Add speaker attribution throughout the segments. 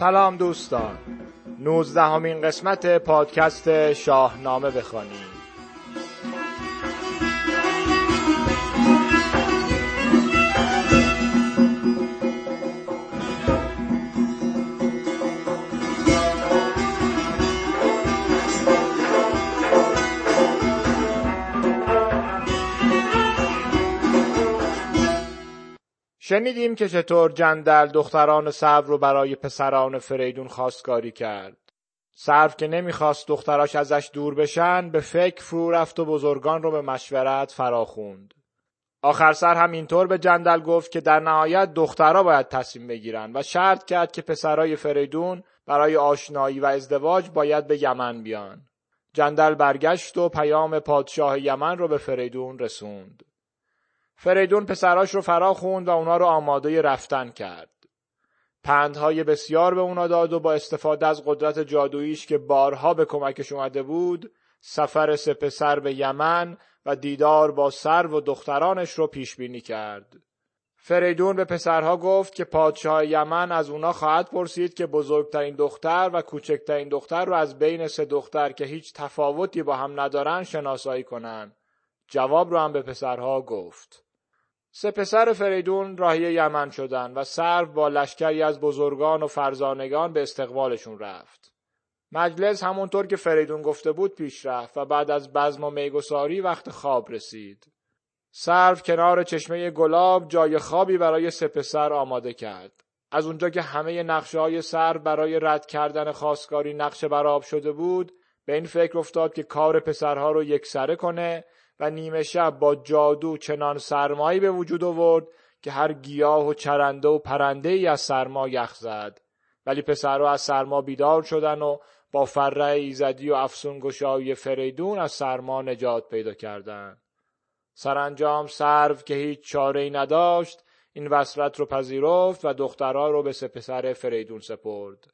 Speaker 1: سلام دوستان. نوزدهمین قسمت پادکست شاهنامه بخوانیم. شنیدیم که چطور جندل دختران سرو رو برای پسران فریدون خواستگاری کرد. سرو که نمی‌خواست دختراش ازش دور بشن به فکر فرو رفت و بزرگان رو به مشورت فراخوند. آخر سر هم اینطور به جندل گفت که در نهایت دخترها باید تصمیم بگیرن و شرط کرد که پسرای فریدون برای آشنایی و ازدواج باید به یمن بیان. جندل برگشت و پیام پادشاه یمن رو به فریدون رسوند. فریدون پسراش رو فرا خوند و اونا رو آماده رفتن کرد. پندهای بسیار به اونا داد و با استفاده از قدرت جادوییش که بارها به کمکش اومده بود سفر سه پسر به یمن و دیدار با سر و دخترانش رو پیش بینی کرد. فریدون به پسرها گفت که پادشاه یمن از اونا خواهد پرسید که بزرگترین دختر و کوچکترین دختر رو از بین سه دختر که هیچ تفاوتی با هم ندارن شناسایی کنن. جواب رو هم به پسرها گفت. سه پسر فریدون راهی یمن شدند و سرو با لشکری از بزرگان و فرزانگان به استقبالشون رفت. مجلس همونطور که فریدون گفته بود پیش رفت و بعد از بزم و میگساری وقت خواب رسید. سرو کنار چشمه گلاب جای خوابی برای سه آماده کرد. از اونجا که همه نقشه های سر برای رد کردن خواستگاری نقشه براب شده بود به این فکر افتاد که کار پسرها رو یکسره کنه و نیمه شب با جادو چنان سرمایی به وجود آورد که هر گیاه و چرنده و پرنده ای از سرما یخ زد ولی پسرها از سرما بیدار شدن و با فره ایزدی و افسون گشایی فریدون از سرما نجات پیدا کردند. سرانجام سرو که هیچ چاره ای نداشت این وصلت رو پذیرفت و دخترها رو به پسر فریدون سپرد.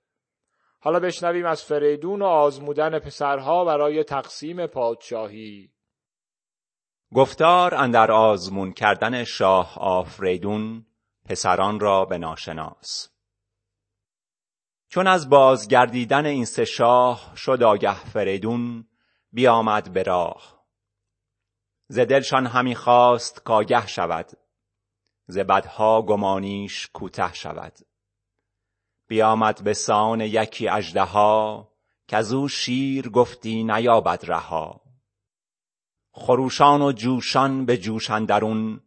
Speaker 1: حالا بشنویم از فریدون و آزمودن پسرها برای تقسیم پادشاهی.
Speaker 2: گفتار اندر آزمون کردن شاه آفریدون پسران را به ناشناس. چون از بازگردیدن این سه شاه شد آگه فریدون بیامد به راه. ز دلشان همی خواست کآگه شود. ز بدها گمانیش کوته شود. بیامد به سان یکی اژدها کز شیر گفتی نیابد رها. خروشان و جوشان به جوش اندرون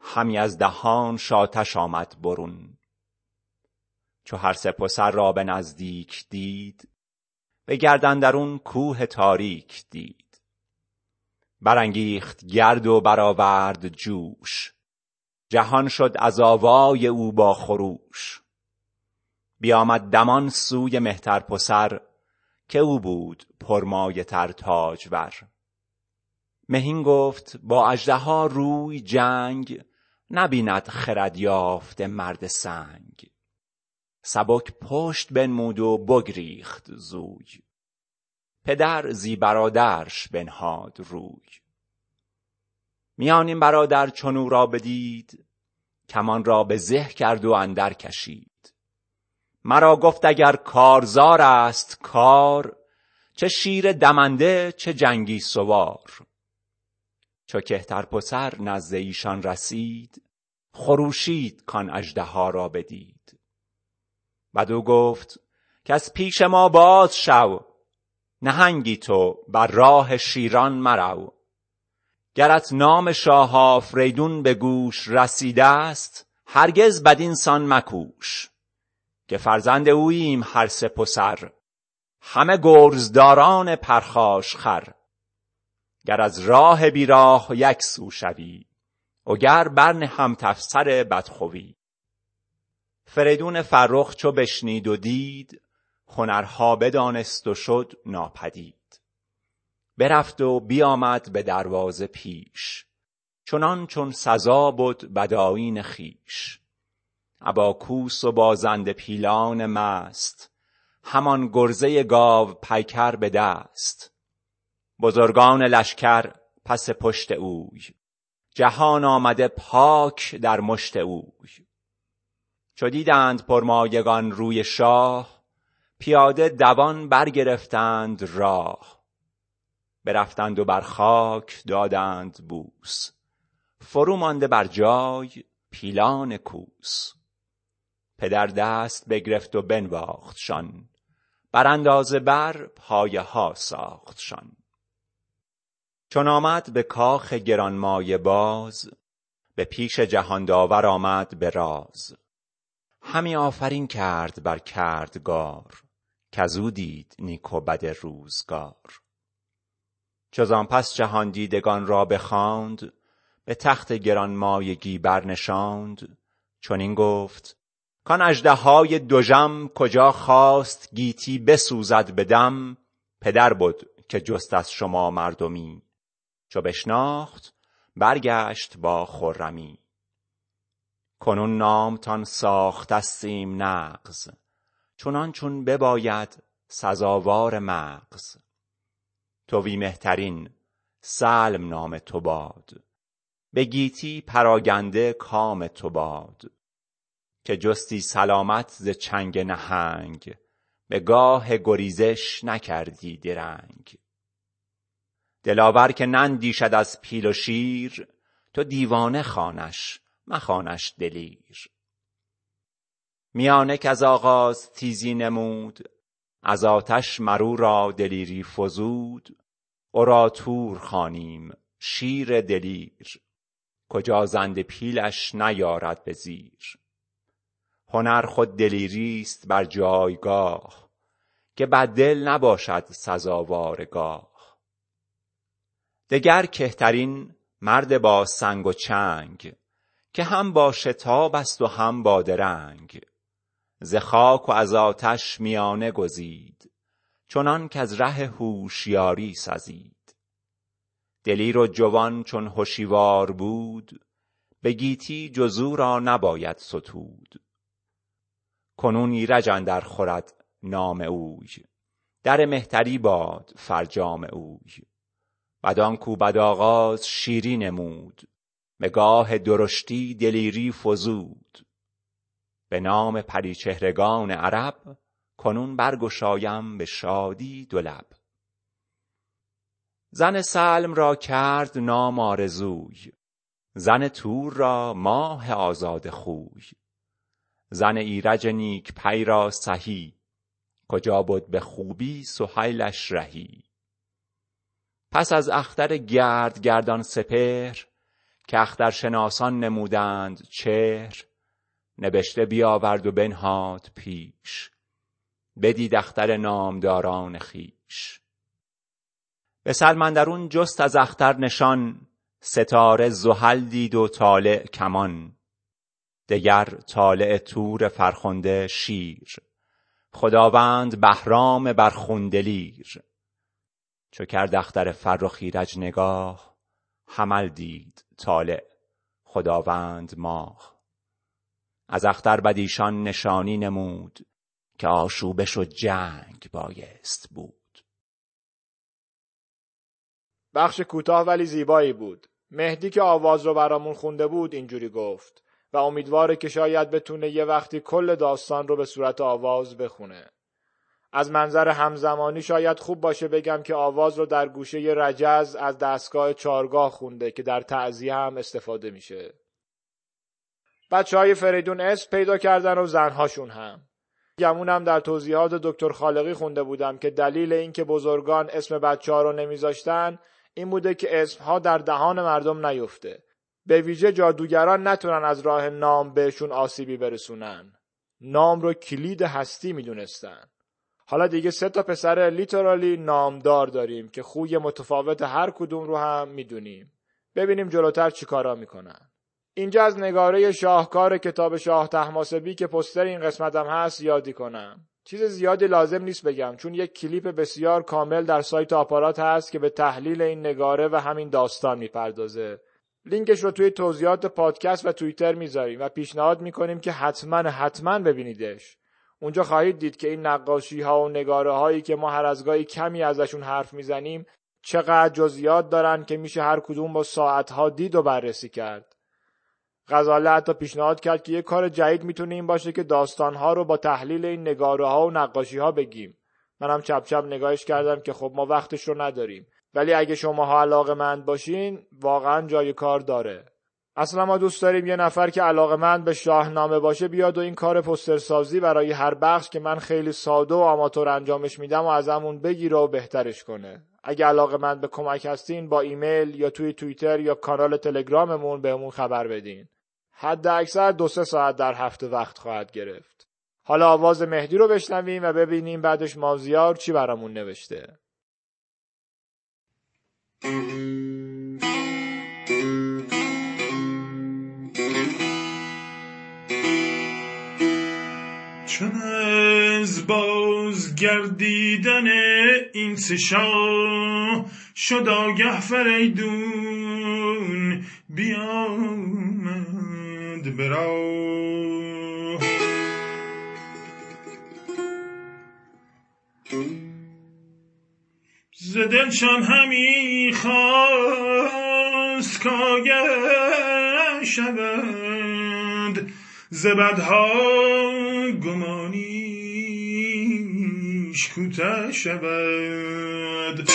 Speaker 2: همی از دهان شاتش آمد برون. چو هر سه پسر را به نزدیک دید به گرد اندرون کوه تاریک دید. برانگیخت گرد و برآورد جوش جهان شد از آوای او با خروش. بیامد دمان سوی مهتر پسر که او بود پرمایه تر تاجور. مهین گفت با اژدها روی جنگ نبیند خرد یافته مرد سنگ. سبک پشت بنمود و بگریخت زوی. پدر زی برادرش بنهاد روی. میان این برادر چون را بدید کمان را به زه کرد و اندر کشید. مرا گفت اگر کارزار است کار چه شیر دمنده چه جنگی سوار. چو کهتر پسر نزد ایشان رسید خروشید کان اژدها را بدید. بدو گفت از پیش ما باز شو نهنگی تو بر راه شیران مرو. گرت نام شاه آفریدون به گوش رسیده است هرگز بدین سان مکوش. که فرزند اوییم هر سه پسر همه گرزداران پرخاش خر. گر از راه بیراه یک سو شوی وگر برنهم تفسر بدخوی فریدون فرخ چو بشنید و دید هنرها بدانست و شد ناپدید. برفت و بیامد به دروازه پیش چنان چون سزا بود بدایین خویش. ابا کوس و بازنده پیلان مست همان گرزه گاو پیکر به دست. بزرگان لشکر پس پشت اوی. جهان آمده پاک در مشت اوی. چو دیدند پرمایگان روی شاه پیاده دوان برگرفتند راه. برفتند و بر خاک دادند بوس. فرو مانده بر جای پیلان کوس. پدر دست بگرفت و بنواختشان. بر اندازه بر پایه ها ساختشان. چون آمد به کاخ گرانمایه باز به پیش جهان داور آمد به راز. همی آفرین کرد بر کردگار کزو دید نیک و بد روزگار. چو زان پس جهان دیدگان را بخواند به تخت گرانمایگی برنشاند. چنین گفت کان اژدهای دژم کجا خواست گیتی بسوزد به دم پدر بد که جست از شما مردمی. چو بشناخت برگشت با خرمی. کنون نامتان ساختستیم نغز چنان چون بباید سزاوار مغز. توی مهترین سلم نام تو باد به گیتی پراگنده کام تو باد. که جستی سلامت ز چنگ نهنگ به گاه گریزش نکردی درنگ. دلاور که نندیشد از پیل و شیر تو دیوانه خوانش مخوانش دلیر. میانه کز آغاز تیزی نمود از آتش مر او را دلیری فزود اراطور خوانیم شیر دلیر. کجا زند پیلش نیارد به زیر. هنر خود دلیریست بر جایگاه که بد دل نباشد سزاوار گاه دگر کهترین مرد با سنگ و چنگ که هم با شتاب است و هم با درنگ. ز خاک و از آتش میانه گزید چنان کز ره هوشیاری سزید. دلیر و جوان چون هشیوار بود به گیتی جز را نباید ستود. کنون ایرج اندر خورد نام اوی در مهتری باد فرجام اوی. بدان کو بد آغاز شیری نمود به گاه درشتی دلیری فزود به نام پریچهرگان عرب کنون برگشایم به شادی دو لب. زن سلم را کرد نام آرزوی زن تور را ماه آزاده خوی. زن ایرج نیک پی را سهی کجا بد به خوبی سهیلش رهی. پس از اختر گردگردان سپهر که اخترشناسان نمودند چهر نبشته بیاورد و بنهاد پیش بدید اختر نامداران خویش. به سلم اندرون جست از اختر نشان ستاره زحل دید و طالع کمان دگر طالع تور فرخنده شیر خداوند بهرام دلیر چو کرد اختر فرخ ایرج نگاه حمل دید طالع خداوند ماه. از اختر بدیشان نشانی نمود که آشوبش و جنگ بایست بود.
Speaker 1: بخش کوتاه ولی زیبایی بود. مهدی که آواز رو برامون خونده بود اینجوری گفت و امیدواره که شاید بتونه یه وقتی کل داستان رو به صورت آواز بخونه. از منظر همزمانی شاید خوب باشه بگم که آواز رو در گوشه رجز از دستگاه چارگاه خونده که در تعذیه هم استفاده میشه. بچه های فریدون اسم پیدا کردن و زنهاشون هم. گمونم در توضیحات دکتر خالقی خونده بودم که دلیل اینکه بزرگان اسم بچه ها رو نمیذاشتن این بوده که اسمها در دهان مردم نیفته. به ویژه جادوگران نتونن از راه نام بهشون آسیبی برسونن. نام رو کلید هستی می‌دونستن. حالا دیگه سه تا پسر لیترالی نامدار داریم که خوی متفاوت هر کدوم رو هم می‌دونیم. ببینیم جلوتر چیکارا می‌کنن. اینجا از نگاره شاهکار کتاب شاه تحماسبی که پستر این قسمت هم هست یادی کنم. چیز زیادی لازم نیست بگم چون یک کلیپ بسیار کامل در سایت آپارات هست که به تحلیل این نگاره و همین داستان می‌پردازه. لینکش رو توی توضیحات پادکست و توییتر می‌ذاریم و پیشنهاد می‌کنیم که حتما حتما ببینیدش. اونجا خواهید دید که این نقاشی ها و نگاره هایی که ما هر از گاهی کمی ازشون حرف می‌زنیم چقدر جزئیات دارن که میشه هر کدوم با ساعت ها دید و بررسی کرد. غزاله حتی پیشنهاد کرد که یه کار جدید می‌تونه این باشه که داستان ها رو با تحلیل این نگاره ها و نقاشی ها بگیم. منم چپ چپ نگاهش کردم که خب ما وقتش رو نداریم. ولی اگه شماها علاقه مند باشین واقعا جای کار داره. اصلا ما دوست داریم یه نفر که علاقه مند به شاهنامه باشه بیاد و این کار پسترسازی برای هر بخش که من خیلی ساده و آماتور انجامش میدم و ازمون بگیره و بهترش کنه. اگه علاقه مند به کمک هستین با ایمیل یا توی توییتر یا کانال تلگراممون بهمون خبر بدین. حد اکثر دو سه ساعت در هفته وقت خواهد گرفت. حالا آواز مهدی رو بشنویم و ببینیم بعدش مازیار چی برامون نوشته.
Speaker 3: چون از بازگردیدن این سه شاه شد آگه فریدون بیامد برا ز دلشان همی خواست کاگه شود. زبدها گمانیش کوته شود.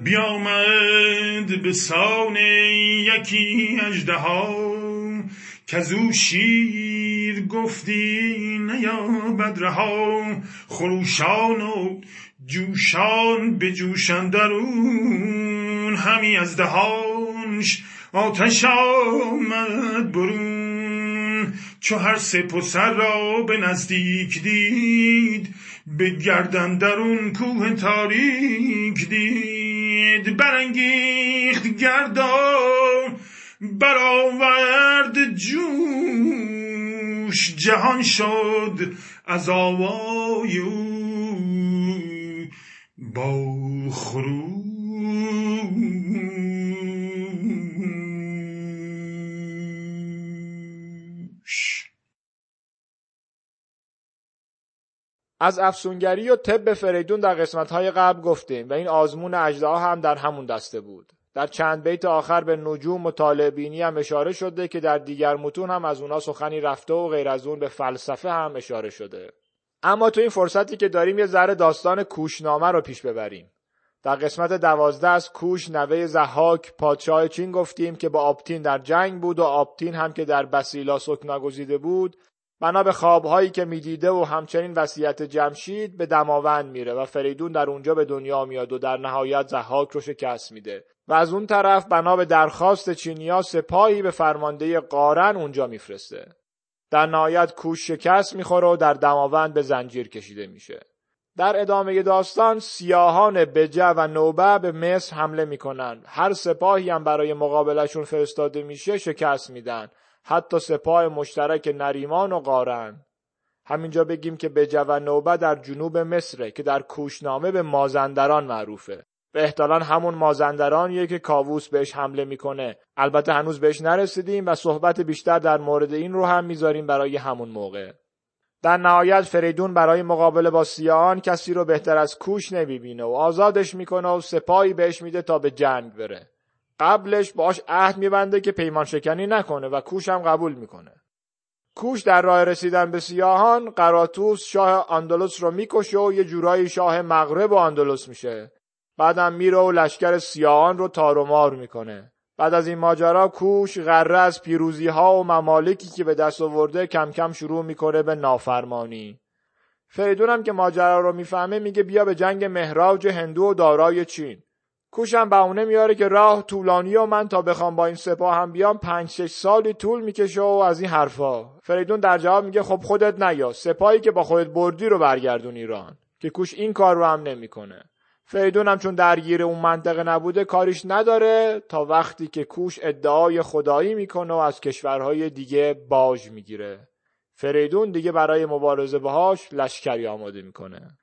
Speaker 3: بیامد به سان یکی اژدها که او شیر گفتی نیابد رها خروشان و جوشان به جوشن درون همی از دهانش آتش آمد برون. چو هر سه پسر را به نزدیک دید به گردن درون کوه تاریک دید برانگیخت گردان برآورد جوش جهان شد از آوای او. با خروش
Speaker 1: از افسونگری و طب فریدون در قسمت‌های قبل گفتیم و این آزمون اجدها هم در همون دسته بود. در چند بیت آخر به نجوم و طالع‌بینی هم اشاره شده که در دیگر متون هم از اونا سخنی رفته و غیر از اون به فلسفه هم اشاره شده. اما تو این فرصتی که داریم یه ذره داستان کوشنامه رو پیش ببریم. در قسمت دوازده از کوش نوه زحاک پادشاه چین گفتیم که با آپتین در جنگ بود و آپتین هم که در بسیلا سکنا گزیده بود بنا به خوابهایی که می‌دیده و همچنین وصیت جمشید به دماوند میره و فریدون در اونجا به دنیا میاد و در نهایت زحاک رو شکست میده. و از اون طرف بنا به درخواست چینیا سپاهی به فرمانده قارن اونجا میفرسته. در نهایت کوش شکست می‌خوره و در دماوند به زنجیر کشیده میشه. در ادامه داستان سیاهان بجه و نوبه به مصر حمله می‌کنن. هر سپاهی هم برای مقابلشون فرستاده میشه شکست میدن. حتی سپاه مشترک نریمان و قارن. همینجا بگیم که بجه و نوبه در جنوب مصره که در کوشنامه به مازندران معروفه. به احتمالا همون مازندرانیه که کاووس بهش حمله می‌کنه. البته هنوز بهش نرسیدیم و صحبت بیشتر در مورد این رو هم می‌ذاریم برای همون موقع. در نهایت فریدون برای مقابله با سیاهان کسی رو بهتر از کوش نمی‌بینه و آزادش می‌کنه و سپاهی بهش میده تا به جنگ بره. قبلش باش عهد میبنده که پیمان شکنی نکنه و کوش هم قبول می‌کنه. کوش در راه رسیدن به سیاهان قراتوس شاه اندلس رو می‌کشه و یه جورایی شاه مغرب و اندلس میشه. بعدم میره و لشکر سیاهان رو تارومار می‌کنه. بعد از این ماجرا کوش غره از پیروزی ها و ممالکی که به دست آورده کم کم شروع می‌کنه به نافرمانی. فریدون که ماجرا رو می‌فهمه میگه بیا به جنگ مهراج هندو و دارای چین. کوشم بهونه میاره که راه طولانی و من تا بخوام با این سپاه هم بیام پنج شش سالی طول می‌کشه و از این حرفا. فریدون در جواب میگه خب خودت نیا. سپاهی که با خودت بردی رو برگردون ایران. که کوش این کار رو هم نمی‌کنه. فریدون هم چون درگیر اون منطقه نبوده کاریش نداره تا وقتی که کوش ادعای خدایی می‌کنه و از کشورهای دیگه باج می‌گیره. فریدون دیگه برای مبارزه باهاش لشکری آماده می‌کنه.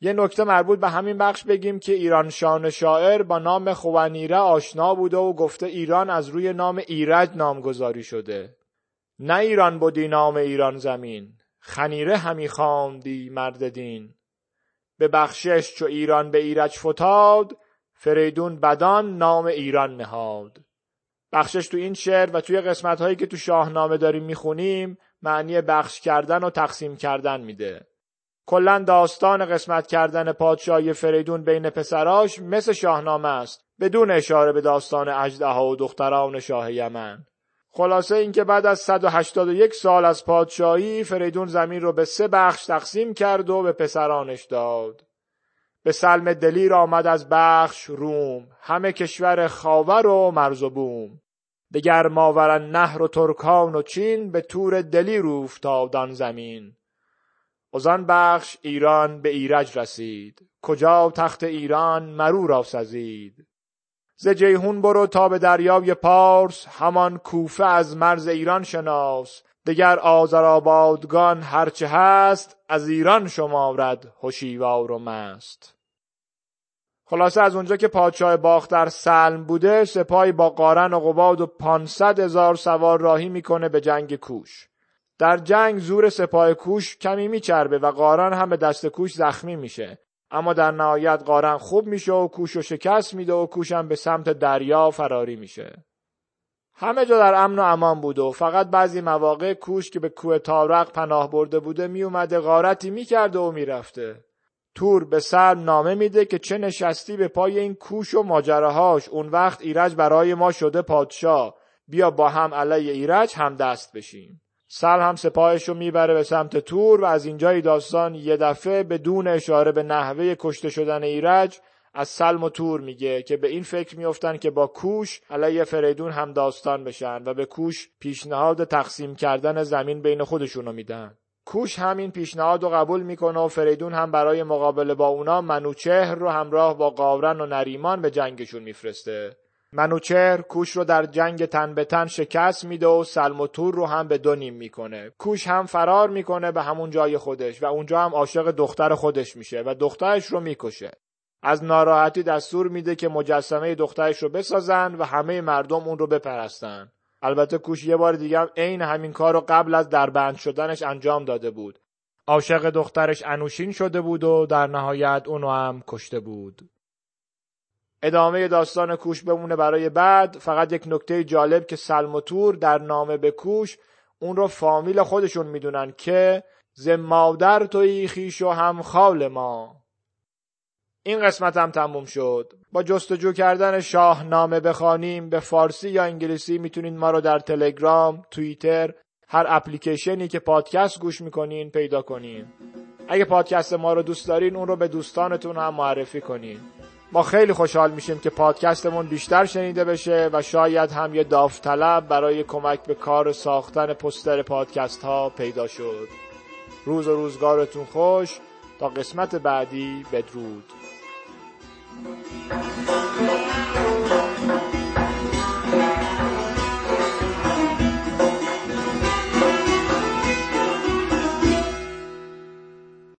Speaker 1: یه نکته مربوط به همین بخش بگیم که ایران شان شاعر با نام خوانیره آشنا بوده و گفته ایران از روی نام ایرج نامگذاری شده. نه ایران بودی نام ایران زمین. خنیره همی خواندی مرد دین. به بخشش چو ایران به ایرج فتاد فریدون بدان نام ایران نهاد. بخشش تو این شعر و توی قسمت هایی که تو شاهنامه داریم می‌خونیم معنی بخش کردن و تقسیم کردن میده. کلا داستان قسمت کردن پادشاهی فریدون بین پسراش مثل شاهنامه است بدون اشاره به داستان اژدها و دختران شاه یمن. خلاصه اینکه بعد از 181 سال از پادشاهی فریدون زمین رو به سه بخش تقسیم کرد و به پسرانش داد. به سلم دلیر آمد از بخش روم همه کشور خاور و مرز و بوم. دگر ماورن نهر و ترکان و چین به تور دلیر اوفتاد زمین. از آن بخش ایران به ایرج رسید. کجا تخت ایران مرو را سزید. ز جیهون برو تا به دریای پارس. همان کوفه از مرز ایران شناس. دگر آذرآبادگان هرچه هست از ایران شمارد هشیوار و مست. خلاصه از اونجا که پادشاه باختر سلم بوده سپاهی با قارن و قباد و پانصد هزار سوار راهی می‌کنه به جنگ کوش. در جنگ زور سپاه کوش کمی میچربه و قارن هم به دست کوش زخمی میشه. اما در نهایت قارن خوب میشه و کوش و شکست میده و کوش هم به سمت دریا فراری میشه. همه جا در امن و امان بوده و فقط بعضی مواقع کوش که به کوه تارق پناه برده بوده میومده غارتی می‌کرده و می‌رفته. تور به سر نامه میده که چه نشستی به پای این کوش و ماجراهاش. اون وقت ایرج برای ما شده پادشاه. بیا با هم علیه ایرج هم دست بشیم. سل هم سپاهش رو می‌بره به سمت تور و از اینجای داستان یه دفعه بدون اشاره به نحوه کشته شدن ایرج از سلم و تور میگه که به این فکر میفتن که با کوش علیه فریدون هم داستان بشن و به کوش پیشنهاد تقسیم کردن زمین بین خودشونو میدن. کوش همین پیشنهاد رو قبول می‌کنه و فریدون هم برای مقابله با اونا منوچهر رو همراه با قاورن و نریمان به جنگشون میفرسته. منوچهر کوش رو در جنگ تن به تن شکست میده و سلم و تور رو هم به دو نیم می‌کنه. کوش هم فرار می‌کنه به همون جای خودش و اونجا هم عاشق دختر خودش میشه و دخترش رو می‌کشه. از ناراحتی دستور میده که مجسمه دخترش رو بسازن و همه مردم اون رو بپرستن. البته کوش یه بار دیگه عین همین کار رو قبل از دربند شدنش انجام داده بود. عاشق دخترش انوشین شده بود و در نهایت اونو هم کشته بود. ادامه داستان کوش بمونه برای بعد. فقط یک نکته جالب که سلم و تور در نامه به کوش اون رو فامیل خودشون می‌دونن که ز مادر توی خیش و هم خال ما. این قسمت هم تموم شد. با جستجو کردن شاهنامه بخوانیم. به فارسی یا انگلیسی می‌تونید ما رو در تلگرام، توییتر، هر اپلیکیشنی که پادکست گوش می‌کنین پیدا کنین. اگه پادکست ما رو دوست دارین اون رو به دوستانتون هم معرفی کنین. ما خیلی خوشحال میشیم که پادکستمون بیشتر شنیده بشه و شاید هم یه داوطلب برای کمک به کار ساختن پستر پادکست ها پیدا شد. روز و روزگارتون خوش. تا قسمت بعدی بدرود.